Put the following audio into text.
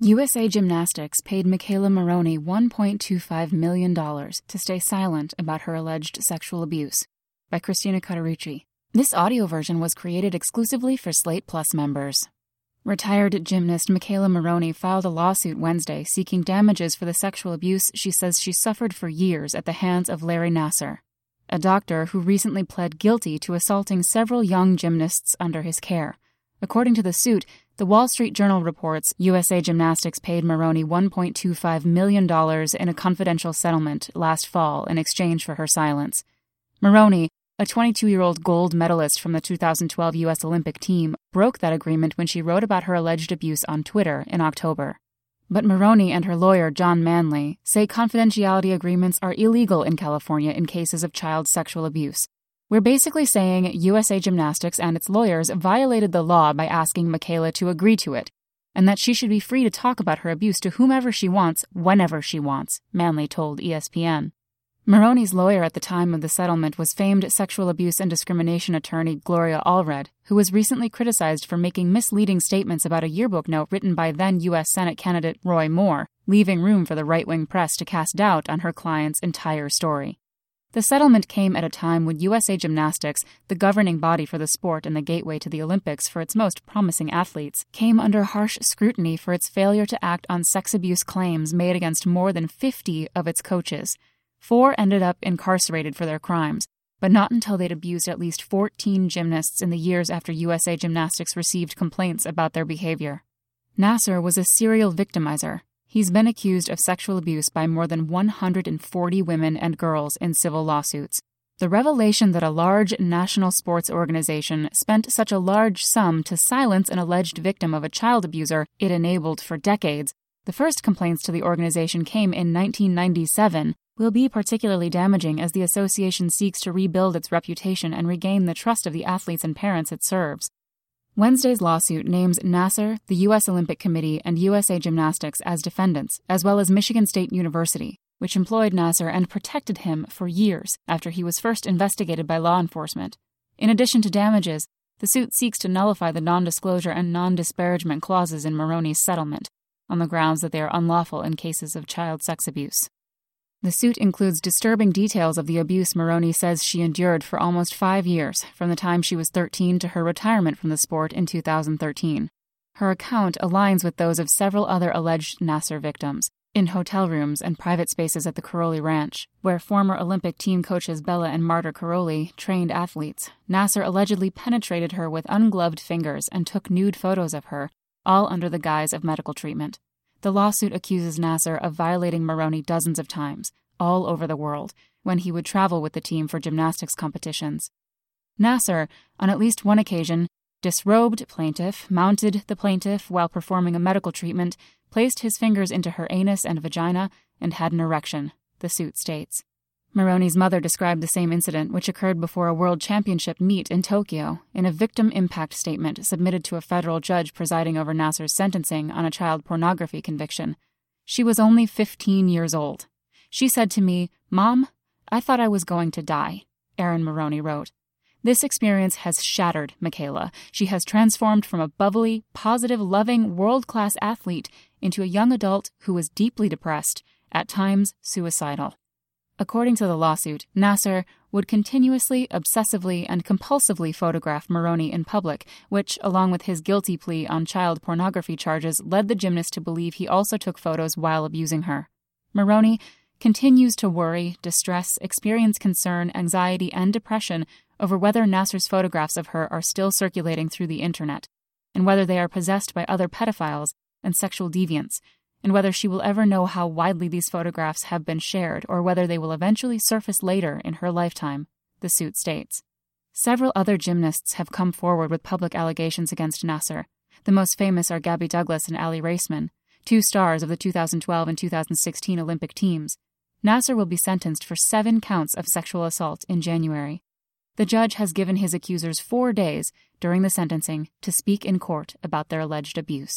USA Gymnastics paid McKayla Maroney $1.25 million to stay silent about her alleged sexual abuse. By Christina Cauterucci. This audio version was created exclusively for Slate Plus members. Retired gymnast McKayla Maroney filed a lawsuit Wednesday seeking damages for the sexual abuse she says she suffered for years at the hands of Larry Nassar, a doctor who recently pled guilty to assaulting several young gymnasts under his care. According to the suit, the Wall Street Journal reports USA Gymnastics paid Maroney $1.25 million in a confidential settlement last fall in exchange for her silence. Maroney, a 22 year old gold medalist from the 2012 U.S. Olympic team, broke that agreement when she wrote about her alleged abuse on Twitter in October. But Maroney and her lawyer, John Manly, say confidentiality agreements are illegal in California in cases of child sexual abuse, we're basically saying USA Gymnastics and its lawyers violated the law by asking McKayla to agree to it, and that she should be free to talk about her abuse to whomever she wants, whenever she wants, Manly told ESPN. Maroney's lawyer at the time of the settlement was famed sexual abuse and discrimination attorney Gloria Allred, who was recently criticized for making misleading statements about a yearbook note written by then U.S. Senate candidate Roy Moore, leaving room for the right wing press to cast doubt on her client's entire story. The settlement came at a time when USA Gymnastics, the governing body for the sport and the gateway to the Olympics for its most promising athletes, came under harsh scrutiny for its failure to act on sex abuse claims made against more than 50 of its coaches. Four ended up incarcerated for their crimes, but not until they'd abused at least 14 gymnasts in the years after USA Gymnastics received complaints about their behavior. Nassar was a serial victimizer, He's been accused of sexual abuse by more than 140 women and girls in civil lawsuits. The revelation that a large national sports organization spent such a large sum to silence an alleged victim of a child abuser it enabled for decades, the first complaints to the organization came in 1997, will be particularly damaging as the association seeks to rebuild its reputation and regain the trust of the athletes and parents it serves. Wednesday's lawsuit names Nassar, the U.S. Olympic Committee, and USA Gymnastics as defendants, as well as Michigan State University, which employed Nassar and protected him for years after he was first investigated by law enforcement. In addition to damages, the suit seeks to nullify the non disclosure and non disparagement clauses in Maroney's settlement, on the grounds that they are unlawful in cases of child sex abuse. The suit includes disturbing details of the abuse Maroney says she endured for almost five years, from the time she was 13 to her retirement from the sport in 2013. Her account aligns with those of several other alleged Nassar victims, in hotel rooms and private spaces at the Karolyi Ranch, where former Olympic team coaches Bela and Marta Karolyi trained athletes. Nassar allegedly penetrated her with ungloved fingers and took nude photos of her, all under the guise of medical treatment. The lawsuit accuses Nassar of violating Maroney dozens of times, all over the world, when he would travel with the team for gymnastics competitions. Nassar, on at least one occasion, disrobed plaintiff, mounted the plaintiff while performing a medical treatment, placed his fingers into her anus and vagina, and had an erection, the suit states. Maroney's mother described the same incident, which occurred before a World Championship meet in Tokyo, in a victim impact statement submitted to a federal judge presiding over Nassar's sentencing on a child pornography conviction. She was only 15 years old. She said to me, Mom, I thought I was going to die, Erin Maroney wrote. This experience has shattered McKayla. She has transformed from a bubbly, positive, loving, world class athlete into a young adult who was deeply depressed, at times suicidal. According to the lawsuit, Nassar would continuously, obsessively, and compulsively photograph Maroney in public, which, along with his guilty plea on child pornography charges, led the gymnast to believe he also took photos while abusing her. Maroney continues to worry, distress, experience concern, anxiety, and depression over whether Nassar's photographs of her are still circulating through the internet, and whether they are possessed by other pedophiles and sexual deviants, and whether she will ever know how widely these photographs have been shared or whether they will eventually surface later in her lifetime, the suit states. Several other gymnasts have come forward with public allegations against Nassar. The most famous are Gabby Douglas and Aly Raisman, two stars of the 2012 and 2016 Olympic teams. Nassar will be sentenced for seven counts of sexual assault in January. The judge has given his accusers four days during the sentencing to speak in court about their alleged abuse.